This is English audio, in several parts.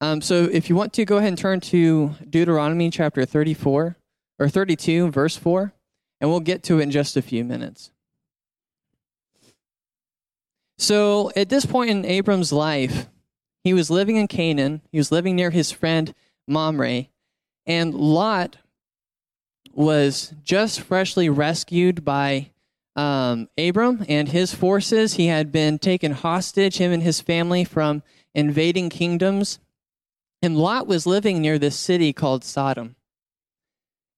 Um, so if you want to, go ahead and turn to Deuteronomy chapter 34 or 32, verse 4, and we'll get to it in just a few minutes. So at this point in Abram's life, he was living in Canaan. He was living near his friend Mamre, and Lot was just freshly rescued by um, Abram and his forces. He had been taken hostage, him and his family, from invading kingdoms. And Lot was living near this city called Sodom.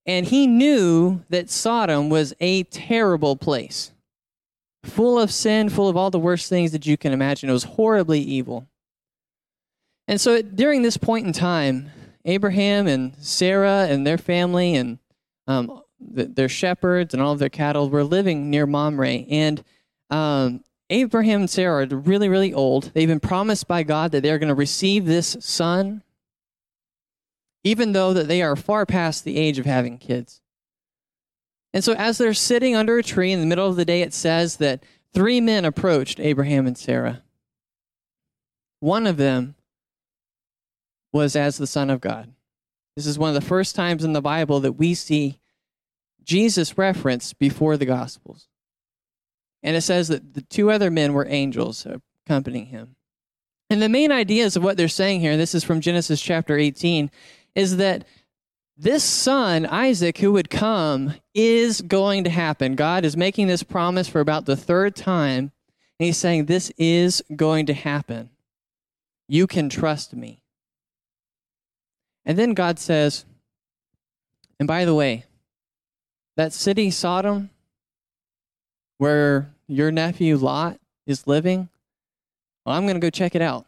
And he knew that Sodom was a terrible place, full of sin, full of all the worst things that you can imagine. It was horribly evil. And so during this point in time, Abraham and Sarah and their family and um, their shepherds and all of their cattle were living near Mamre. And um, Abraham and Sarah are really, really old. They've been promised by God that they're going to receive this son, even though that they are far past the age of having kids. And so, as they're sitting under a tree in the middle of the day, it says that three men approached Abraham and Sarah. One of them was as the Son of God. This is one of the first times in the Bible that we see Jesus referenced before the Gospels. And it says that the two other men were angels accompanying him. And the main ideas of what they're saying here, and this is from Genesis chapter 18, is that this son, Isaac, who would come, is going to happen. God is making this promise for about the third time. And he's saying, This is going to happen. You can trust me. And then God says, And by the way, that city, Sodom, where your nephew Lot is living, well, I'm going to go check it out.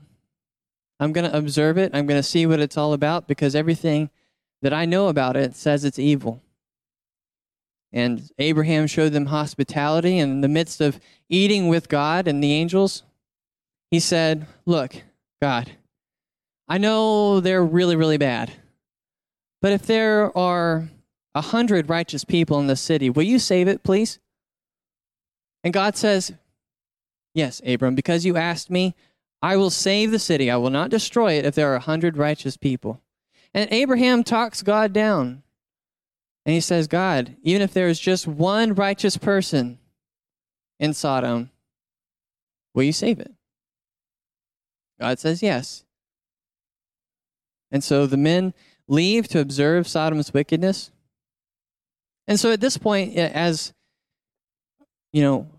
I'm going to observe it. I'm going to see what it's all about because everything that I know about it says it's evil. And Abraham showed them hospitality. And in the midst of eating with God and the angels, he said, Look, God, I know they're really, really bad. But if there are a hundred righteous people in the city. Will you save it, please? And God says, Yes, Abram, because you asked me, I will save the city. I will not destroy it if there are a hundred righteous people. And Abraham talks God down. And he says, God, even if there is just one righteous person in Sodom, will you save it? God says, Yes. And so the men leave to observe Sodom's wickedness. And so at this point, as you know,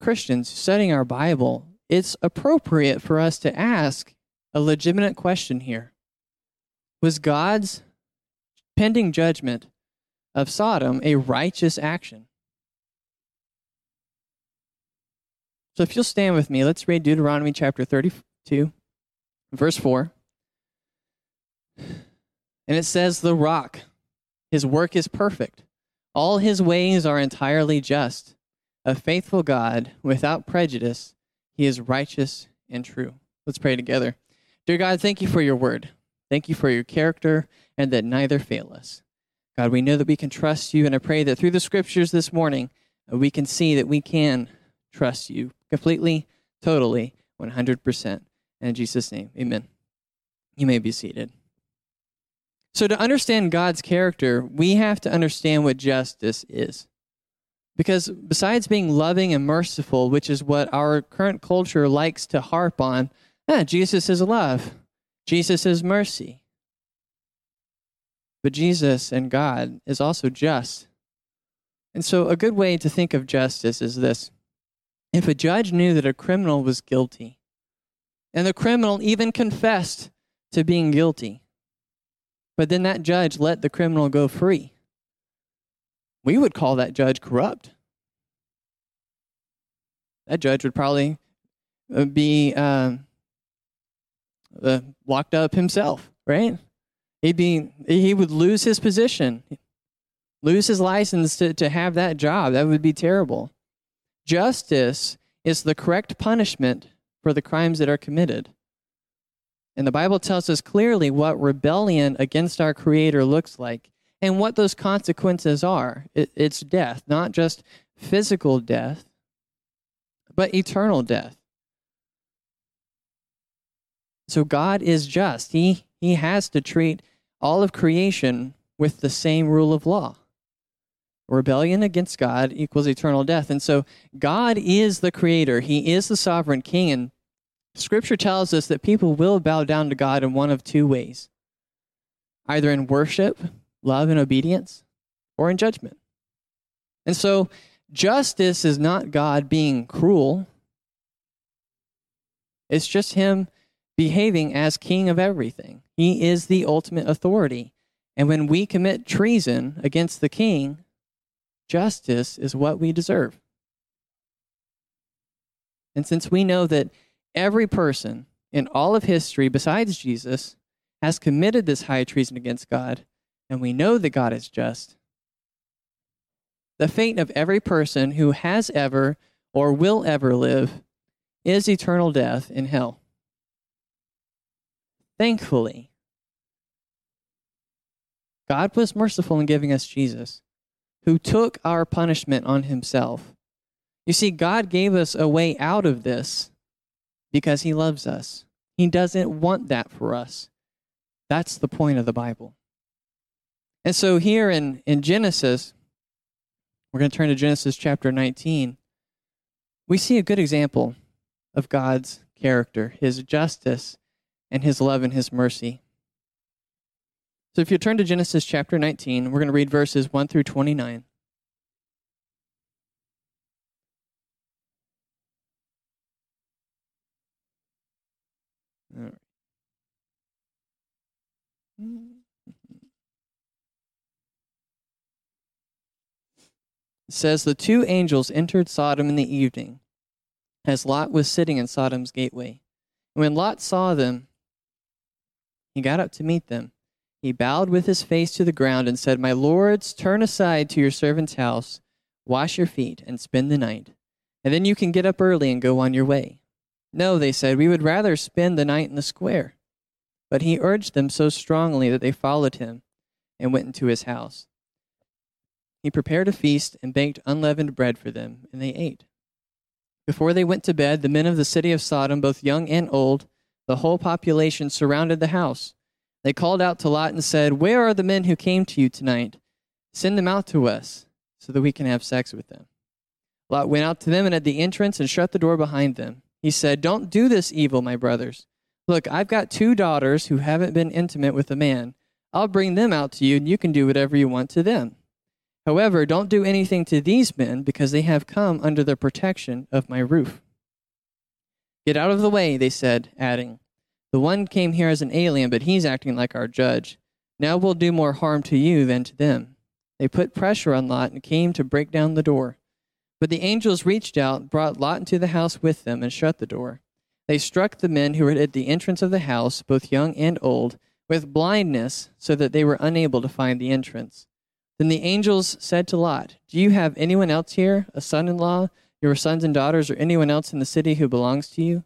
Christians studying our Bible, it's appropriate for us to ask a legitimate question here. Was God's pending judgment of Sodom a righteous action? So if you'll stand with me, let's read Deuteronomy chapter 32, verse 4. And it says, The rock, his work is perfect all his ways are entirely just. A faithful God, without prejudice, he is righteous and true. Let's pray together. Dear God, thank you for your word. Thank you for your character and that neither fail us. God, we know that we can trust you, and I pray that through the scriptures this morning, uh, we can see that we can trust you completely, totally, 100%. In Jesus' name, amen. You may be seated. So, to understand God's character, we have to understand what justice is. Because besides being loving and merciful, which is what our current culture likes to harp on, eh, Jesus is love, Jesus is mercy. But Jesus and God is also just. And so, a good way to think of justice is this if a judge knew that a criminal was guilty, and the criminal even confessed to being guilty, but then that judge let the criminal go free. We would call that judge corrupt. That judge would probably uh, be um, uh, locked up himself, right? He'd be, he would lose his position, lose his license to, to have that job. That would be terrible. Justice is the correct punishment for the crimes that are committed. And the Bible tells us clearly what rebellion against our Creator looks like and what those consequences are. it's death, not just physical death, but eternal death. So God is just. He, he has to treat all of creation with the same rule of law. Rebellion against God equals eternal death. And so God is the creator, He is the sovereign king. And scripture tells us that people will bow down to God in one of two ways either in worship, love, and obedience, or in judgment. And so justice is not God being cruel, it's just Him behaving as king of everything. He is the ultimate authority. And when we commit treason against the king, justice is what we deserve. And since we know that every person in all of history besides Jesus has committed this high treason against God, and we know that God is just, the fate of every person who has ever or will ever live is eternal death in hell. Thankfully, God was merciful in giving us Jesus who took our punishment on himself. You see, God gave us a way out of this because he loves us. He doesn't want that for us. That's the point of the Bible. And so here in, in Genesis, we're going to turn to Genesis chapter 19. We see a good example of God's character, his justice, and his love and his mercy. So if you turn to Genesis chapter 19, we're going to read verses 1 through 29. All right. Says the two angels entered Sodom in the evening, as Lot was sitting in Sodom's gateway. when Lot saw them, he got up to meet them. He bowed with his face to the ground and said, My lords, turn aside to your servant's house, wash your feet, and spend the night. And then you can get up early and go on your way. No, they said, we would rather spend the night in the square. But he urged them so strongly that they followed him and went into his house. He prepared a feast and baked unleavened bread for them, and they ate. Before they went to bed, the men of the city of Sodom, both young and old, the whole population surrounded the house. They called out to Lot and said, Where are the men who came to you tonight? Send them out to us so that we can have sex with them. Lot went out to them and at the entrance and shut the door behind them. He said, Don't do this evil, my brothers. Look, I've got two daughters who haven't been intimate with a man. I'll bring them out to you, and you can do whatever you want to them. However, don't do anything to these men, because they have come under the protection of my roof. Get out of the way, they said, adding, the one came here as an alien, but he's acting like our judge. Now we'll do more harm to you than to them. They put pressure on Lot and came to break down the door. But the angels reached out, brought Lot into the house with them, and shut the door. They struck the men who were at the entrance of the house, both young and old, with blindness, so that they were unable to find the entrance. Then the angels said to Lot, Do you have anyone else here, a son in law, your sons and daughters, or anyone else in the city who belongs to you?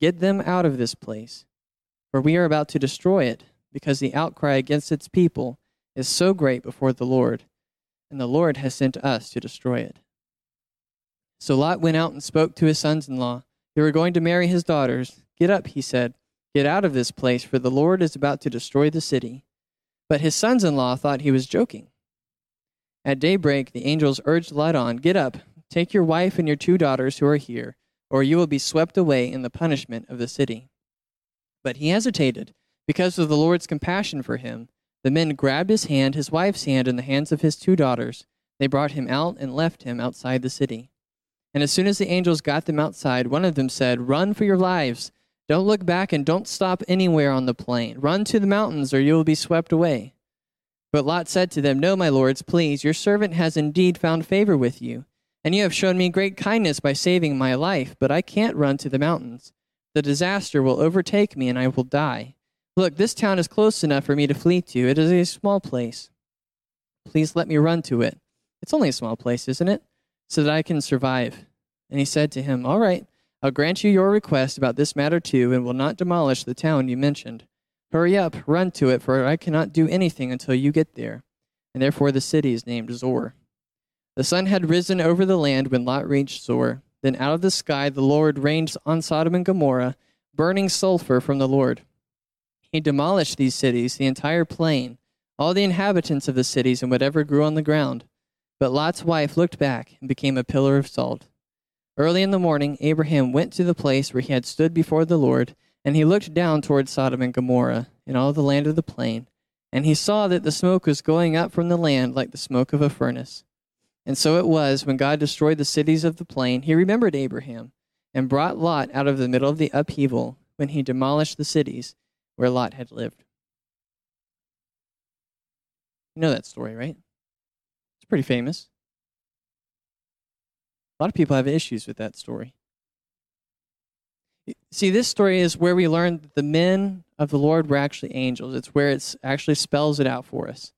Get them out of this place for we are about to destroy it, because the outcry against its people is so great before the Lord, and the Lord has sent us to destroy it. So Lot went out and spoke to his sons in law, who were going to marry his daughters. Get up, he said, get out of this place, for the Lord is about to destroy the city. But his sons in law thought he was joking. At daybreak, the angels urged Lot on, Get up, take your wife and your two daughters who are here, or you will be swept away in the punishment of the city. But he hesitated. Because of the Lord's compassion for him, the men grabbed his hand, his wife's hand, and the hands of his two daughters. They brought him out and left him outside the city. And as soon as the angels got them outside, one of them said, Run for your lives. Don't look back and don't stop anywhere on the plain. Run to the mountains, or you will be swept away. But Lot said to them, No, my lords, please, your servant has indeed found favor with you, and you have shown me great kindness by saving my life, but I can't run to the mountains. The disaster will overtake me and I will die. Look, this town is close enough for me to flee to. It is a small place. Please let me run to it. It's only a small place, isn't it? So that I can survive. And he said to him, All right, I'll grant you your request about this matter too, and will not demolish the town you mentioned. Hurry up, run to it, for I cannot do anything until you get there. And therefore the city is named Zoar. The sun had risen over the land when Lot reached Zoar. Then out of the sky the Lord rained on Sodom and Gomorrah burning sulfur from the Lord. he demolished these cities, the entire plain, all the inhabitants of the cities, and whatever grew on the ground. But Lot's wife looked back and became a pillar of salt. Early in the morning, Abraham went to the place where he had stood before the Lord, and he looked down toward Sodom and Gomorrah and all the land of the plain, and he saw that the smoke was going up from the land like the smoke of a furnace. And so it was, when God destroyed the cities of the plain, he remembered Abraham and brought Lot out of the middle of the upheaval when he demolished the cities where Lot had lived. You know that story, right? It's pretty famous. A lot of people have issues with that story. See, this story is where we learn that the men of the Lord were actually angels. It's where it actually spells it out for us.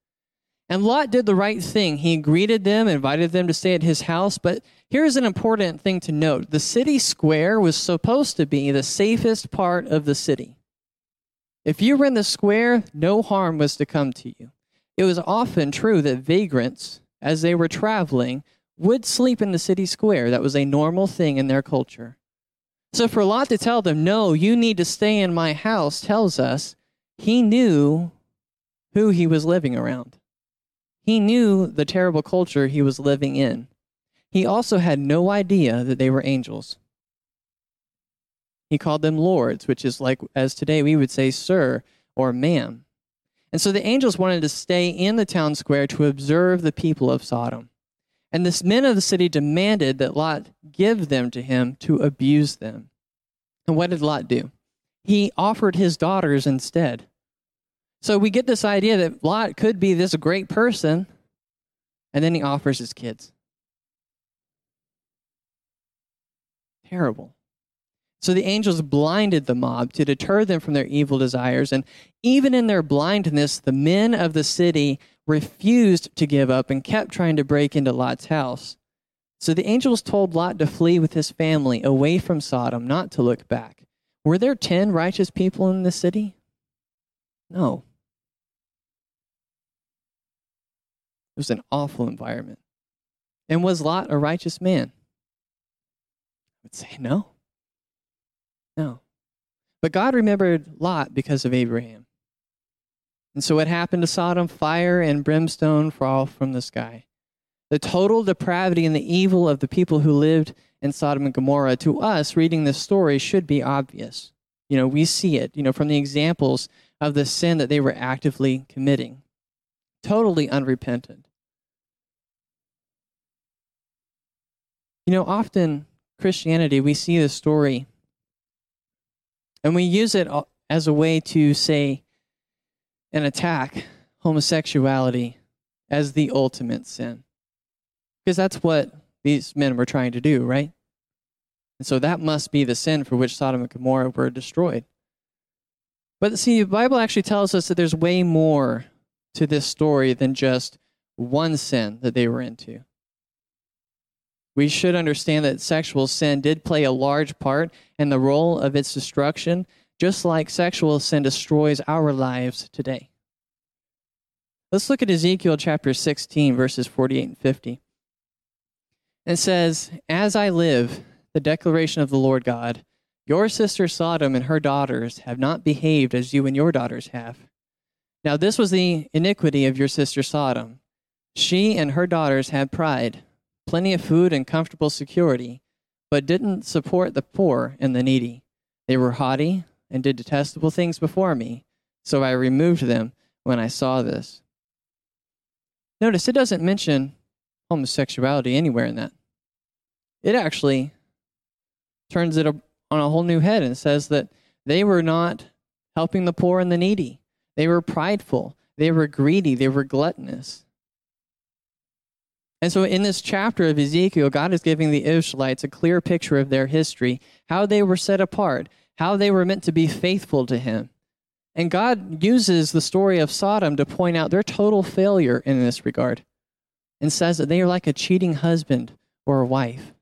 And Lot did the right thing. He greeted them, invited them to stay at his house. But here's an important thing to note the city square was supposed to be the safest part of the city. If you were in the square, no harm was to come to you. It was often true that vagrants, as they were traveling, would sleep in the city square. That was a normal thing in their culture. So for Lot to tell them, no, you need to stay in my house, tells us he knew who he was living around. He knew the terrible culture he was living in. He also had no idea that they were angels. He called them lords, which is like, as today we would say, sir or ma'am. And so the angels wanted to stay in the town square to observe the people of Sodom. And the men of the city demanded that Lot give them to him to abuse them. And what did Lot do? He offered his daughters instead. So we get this idea that Lot could be this great person, and then he offers his kids. Terrible. So the angels blinded the mob to deter them from their evil desires. And even in their blindness, the men of the city refused to give up and kept trying to break into Lot's house. So the angels told Lot to flee with his family away from Sodom, not to look back. Were there 10 righteous people in the city? No. It was an awful environment. And was Lot a righteous man? I would say no. No. But God remembered Lot because of Abraham. And so what happened to Sodom? Fire and brimstone fall from the sky. The total depravity and the evil of the people who lived in Sodom and Gomorrah, to us reading this story, should be obvious. You know, we see it, you know, from the examples of the sin that they were actively committing. Totally unrepentant. You know, often Christianity, we see this story and we use it as a way to say and attack homosexuality as the ultimate sin. Because that's what these men were trying to do, right? And so that must be the sin for which Sodom and Gomorrah were destroyed. But see, the Bible actually tells us that there's way more to this story than just one sin that they were into we should understand that sexual sin did play a large part in the role of its destruction, just like sexual sin destroys our lives today. Let's look at Ezekiel chapter 16, verses 48 and 50. It says, As I live, the declaration of the Lord God, your sister Sodom and her daughters have not behaved as you and your daughters have. Now, this was the iniquity of your sister Sodom. She and her daughters had pride plenty of food and comfortable security, but didn't support the poor and the needy. They were haughty and did detestable things before me, so I removed them when I saw this. Notice it doesn't mention homosexuality anywhere in that. It actually turns it on a whole new head and says that they were not helping the poor and the needy. They were prideful. They were greedy. They were gluttonous. And so, in this chapter of Ezekiel, God is giving the Israelites a clear picture of their history, how they were set apart, how they were meant to be faithful to Him. And God uses the story of Sodom to point out their total failure in this regard and says that they are like a cheating husband or a wife.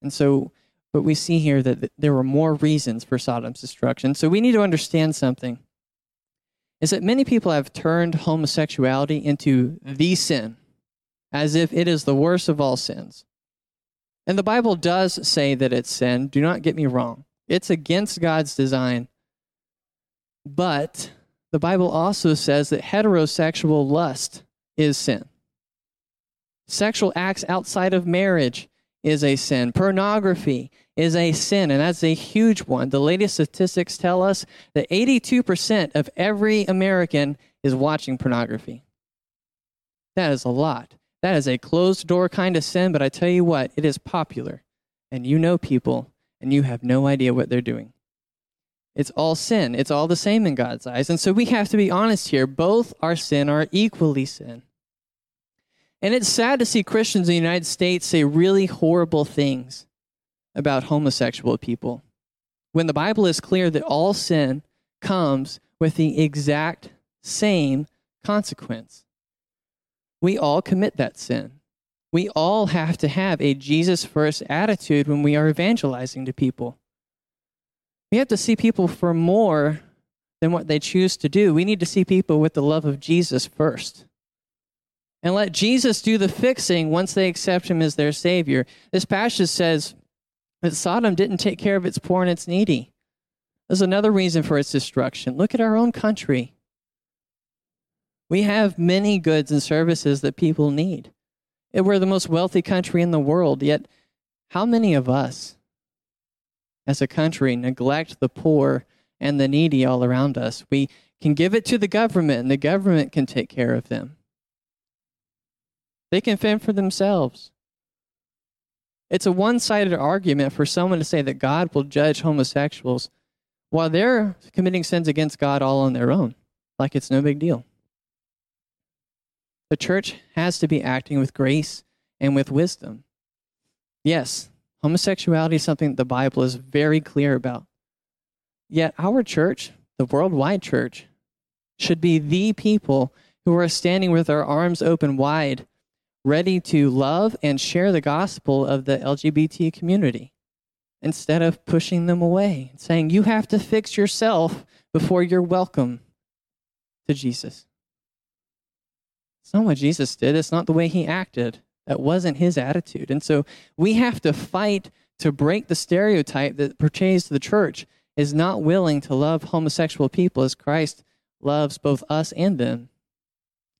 And so, but we see here that there were more reasons for Sodom's destruction. So we need to understand something is that many people have turned homosexuality into the sin, as if it is the worst of all sins. And the Bible does say that it's sin. Do not get me wrong. It's against God's design But the Bible also says that heterosexual lust is sin. Sexual acts outside of marriage is a sin. Pornography is a sin, and that's a huge one. The latest statistics tell us that 82% of every American is watching pornography. That is a lot. That is a closed door kind of sin, but I tell you what, it is popular. And you know people, and you have no idea what they're doing. It's all sin. It's all the same in God's eyes. And so we have to be honest here. Both are sin, are equally sin. And it's sad to see Christians in the United States say really horrible things about homosexual people when the Bible is clear that all sin comes with the exact same consequence. We all commit that sin. We all have to have a Jesus first attitude when we are evangelizing to people. We have to see people for more than what they choose to do. We need to see people with the love of Jesus first. And let Jesus do the fixing once they accept him as their Savior. This passage says that Sodom didn't take care of its poor and its needy. There's another reason for its destruction. Look at our own country. We have many goods and services that people need. We're the most wealthy country in the world, yet, how many of us as a country neglect the poor and the needy all around us? We can give it to the government, and the government can take care of them. They can fend for themselves. It's a one sided argument for someone to say that God will judge homosexuals while they're committing sins against God all on their own, like it's no big deal. The church has to be acting with grace and with wisdom. Yes, homosexuality is something the Bible is very clear about. Yet our church, the worldwide church, should be the people who are standing with our arms open wide, ready to love and share the gospel of the LGBT community instead of pushing them away, and saying, You have to fix yourself before you're welcome to Jesus. It's not what Jesus did, it's not the way he acted. That wasn't his attitude. And so we have to fight to break the stereotype that pertains to the church is not willing to love homosexual people as Christ loves both us and them.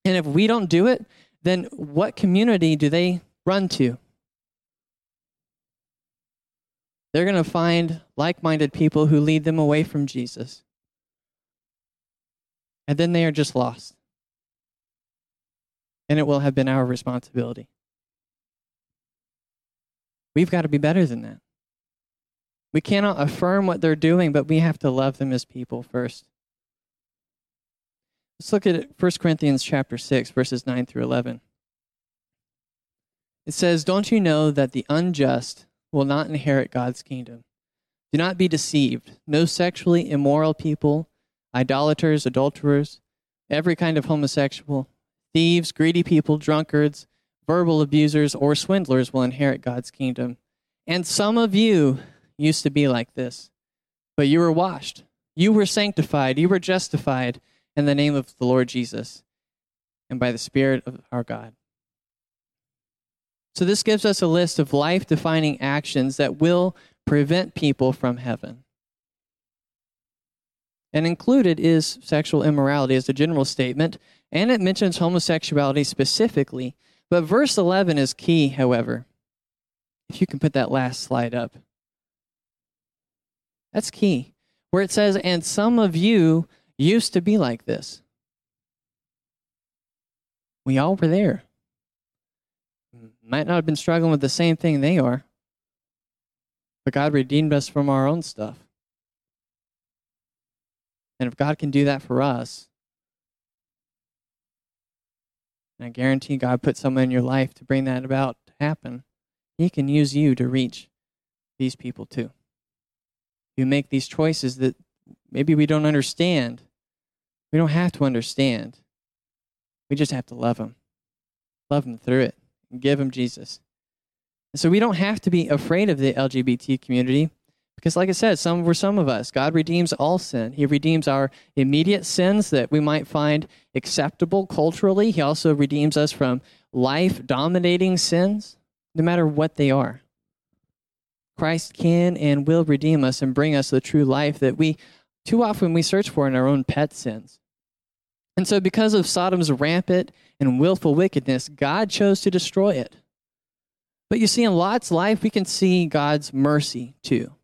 And if we don't do it, then what community do they run to? They're going to find like minded people who lead them away from Jesus. And then they are just lost and it will have been our responsibility. We've got to be better than that. We cannot affirm what they're doing, but we have to love them as people first. Let's look at 1 Corinthians chapter 6 verses 9 through 11. It says, "Don't you know that the unjust will not inherit God's kingdom? Do not be deceived. No sexually immoral people, idolaters, adulterers, every kind of homosexual, Thieves, greedy people, drunkards, verbal abusers, or swindlers will inherit God's kingdom. And some of you used to be like this, but you were washed, you were sanctified, you were justified in the name of the Lord Jesus and by the Spirit of our God. So, this gives us a list of life defining actions that will prevent people from heaven. And included is sexual immorality as a general statement, and it mentions homosexuality specifically. But verse 11 is key, however. If you can put that last slide up. That's key. Where it says, and some of you used to be like this. We all were there. Might not have been struggling with the same thing they are, but God redeemed us from our own stuff. And if God can do that for us, And I guarantee God put someone in your life to bring that about to happen. He can use you to reach these people too. You make these choices that maybe we don't understand. We don't have to understand. We just have to love them. Love them through it and give them Jesus. And so we don't have to be afraid of the LGBT community because, like I said, some were some of us. God redeems all sin. He redeems our immediate sins that we might find acceptable culturally. He also redeems us from life dominating sins, no matter what they are. Christ can and will redeem us and bring us the true life that we too often we search for in our own pet sins. And so, because of Sodom's rampant and willful wickedness, God chose to destroy it. But you see, in Lot's life, we can see God's mercy too.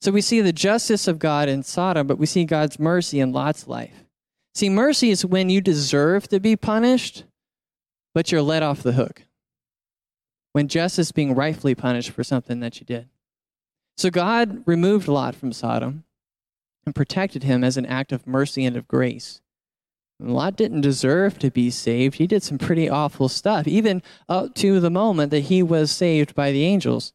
So we see the justice of God in Sodom, but we see God's mercy in Lot's life. See, mercy is when you deserve to be punished, but you're let off the hook. When justice being rightfully punished for something that you did. So God removed Lot from Sodom and protected him as an act of mercy and of grace. Lot didn't deserve to be saved. He did some pretty awful stuff, even up to the moment that he was saved by the angels.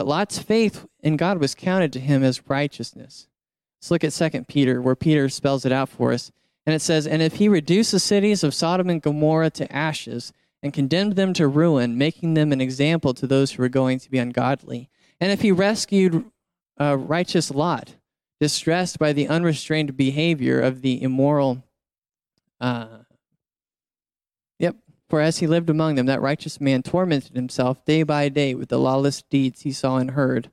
But Lot's faith in God was counted to him as righteousness. Let's look at 2 Peter, where Peter spells it out for us. And it says, And if he reduced the cities of Sodom and Gomorrah to ashes, and condemned them to ruin, making them an example to those who were going to be ungodly, and if he rescued a righteous Lot, distressed by the unrestrained behavior of the immoral, uh, for as he lived among them, that righteous man tormented himself day by day with the lawless deeds he saw and heard.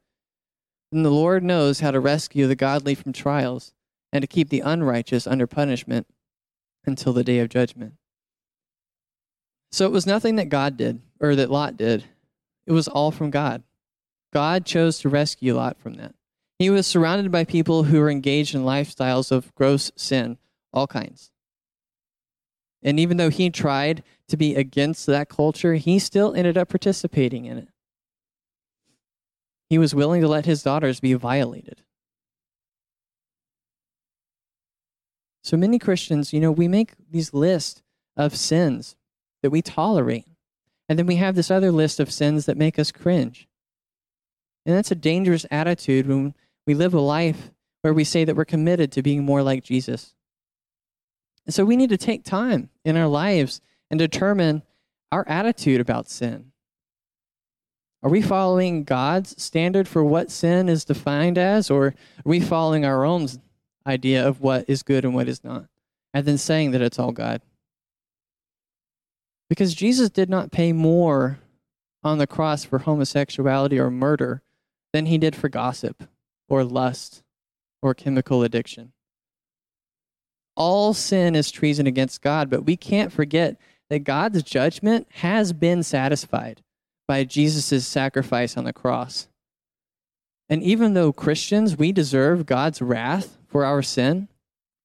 And the Lord knows how to rescue the godly from trials and to keep the unrighteous under punishment until the day of judgment. So it was nothing that God did or that Lot did. It was all from God. God chose to rescue Lot from that. He was surrounded by people who were engaged in lifestyles of gross sin, all kinds. And even though he tried to be against that culture, he still ended up participating in it. He was willing to let his daughters be violated. So many Christians, you know, we make these lists of sins that we tolerate. And then we have this other list of sins that make us cringe. And that's a dangerous attitude when we live a life where we say that we're committed to being more like Jesus. And so we need to take time in our lives and determine our attitude about sin. Are we following God's standard for what sin is defined as, or are we following our own idea of what is good and what is not, and then saying that it's all God? Because Jesus did not pay more on the cross for homosexuality or murder than he did for gossip or lust or chemical addiction. All sin is treason against God, but we can't forget that God's judgment has been satisfied by Jesus' sacrifice on the cross. And even though Christians, we deserve God's wrath for our sin,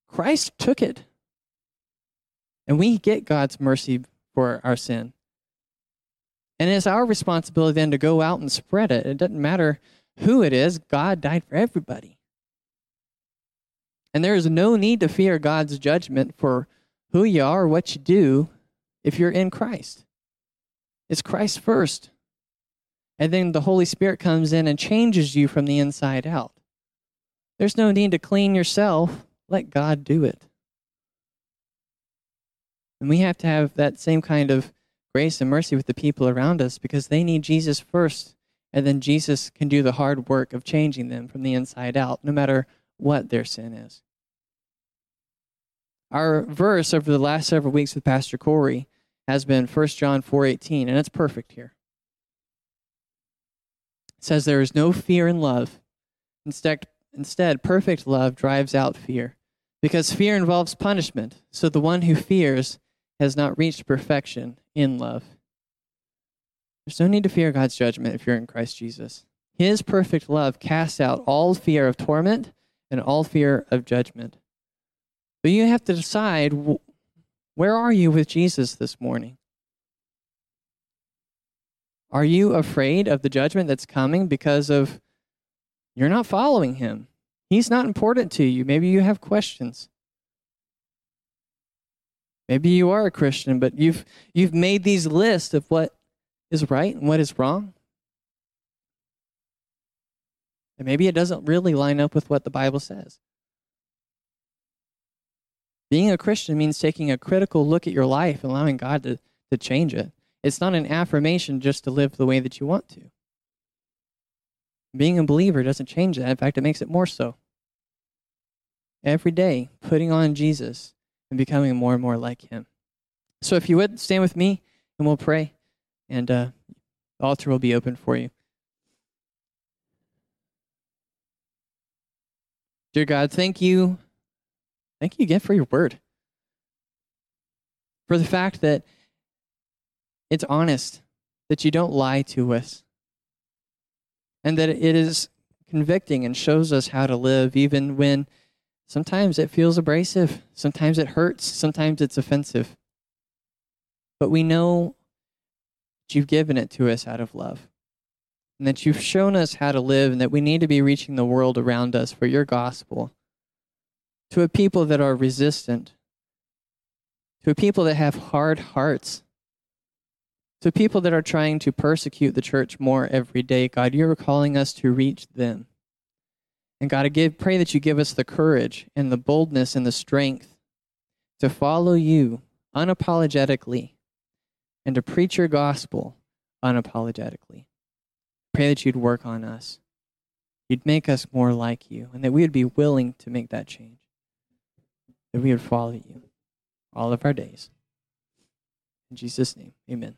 Christ took it. And we get God's mercy for our sin. And it's our responsibility then to go out and spread it. It doesn't matter who it is, God died for everybody. And there is no need to fear God's judgment for who you are or what you do if you're in Christ. It's Christ first. And then the Holy Spirit comes in and changes you from the inside out. There's no need to clean yourself. Let God do it. And we have to have that same kind of grace and mercy with the people around us because they need Jesus first. And then Jesus can do the hard work of changing them from the inside out, no matter what their sin is. Our verse over the last several weeks with Pastor Corey has been 1 John 4:18, and it's perfect here. It says there is no fear in love. Instead, instead perfect love drives out fear, because fear involves punishment. So the one who fears has not reached perfection in love. There's no need to fear God's judgment if you're in Christ Jesus. His perfect love casts out all fear of torment and all fear of judgment. But you have to decide where are you with Jesus this morning? Are you afraid of the judgment that's coming because of you're not following him? He's not important to you. Maybe you have questions. Maybe you are a Christian, but you've you've made these lists of what is right and what is wrong. And maybe it doesn't really line up with what the Bible says. Being a Christian means taking a critical look at your life allowing God to, to change it. It's not an affirmation just to live the way that you want to. Being a believer doesn't change that. In fact, it makes it more so. Every day, putting on Jesus and becoming more and more like Him. So if you would, stand with me and we'll pray, and uh, the altar will be open for you. Dear God, thank you. Thank you again for your word. For the fact that it's honest, that you don't lie to us, and that it is convicting and shows us how to live, even when sometimes it feels abrasive, sometimes it hurts, sometimes it's offensive. But we know you've given it to us out of love, and that you've shown us how to live, and that we need to be reaching the world around us for your gospel to a people that are resistant, to a people that have hard hearts to people that are trying to persecute the church more every day, God, you're calling us to reach them. And God, I give, pray that you give us the courage and the boldness and the strength to follow you unapologetically and to preach your gospel unapologetically. Pray that you'd work on us. You'd make us more like you, and that we would be willing to make that change. That we would follow you all of our days. In Jesus' name, amen.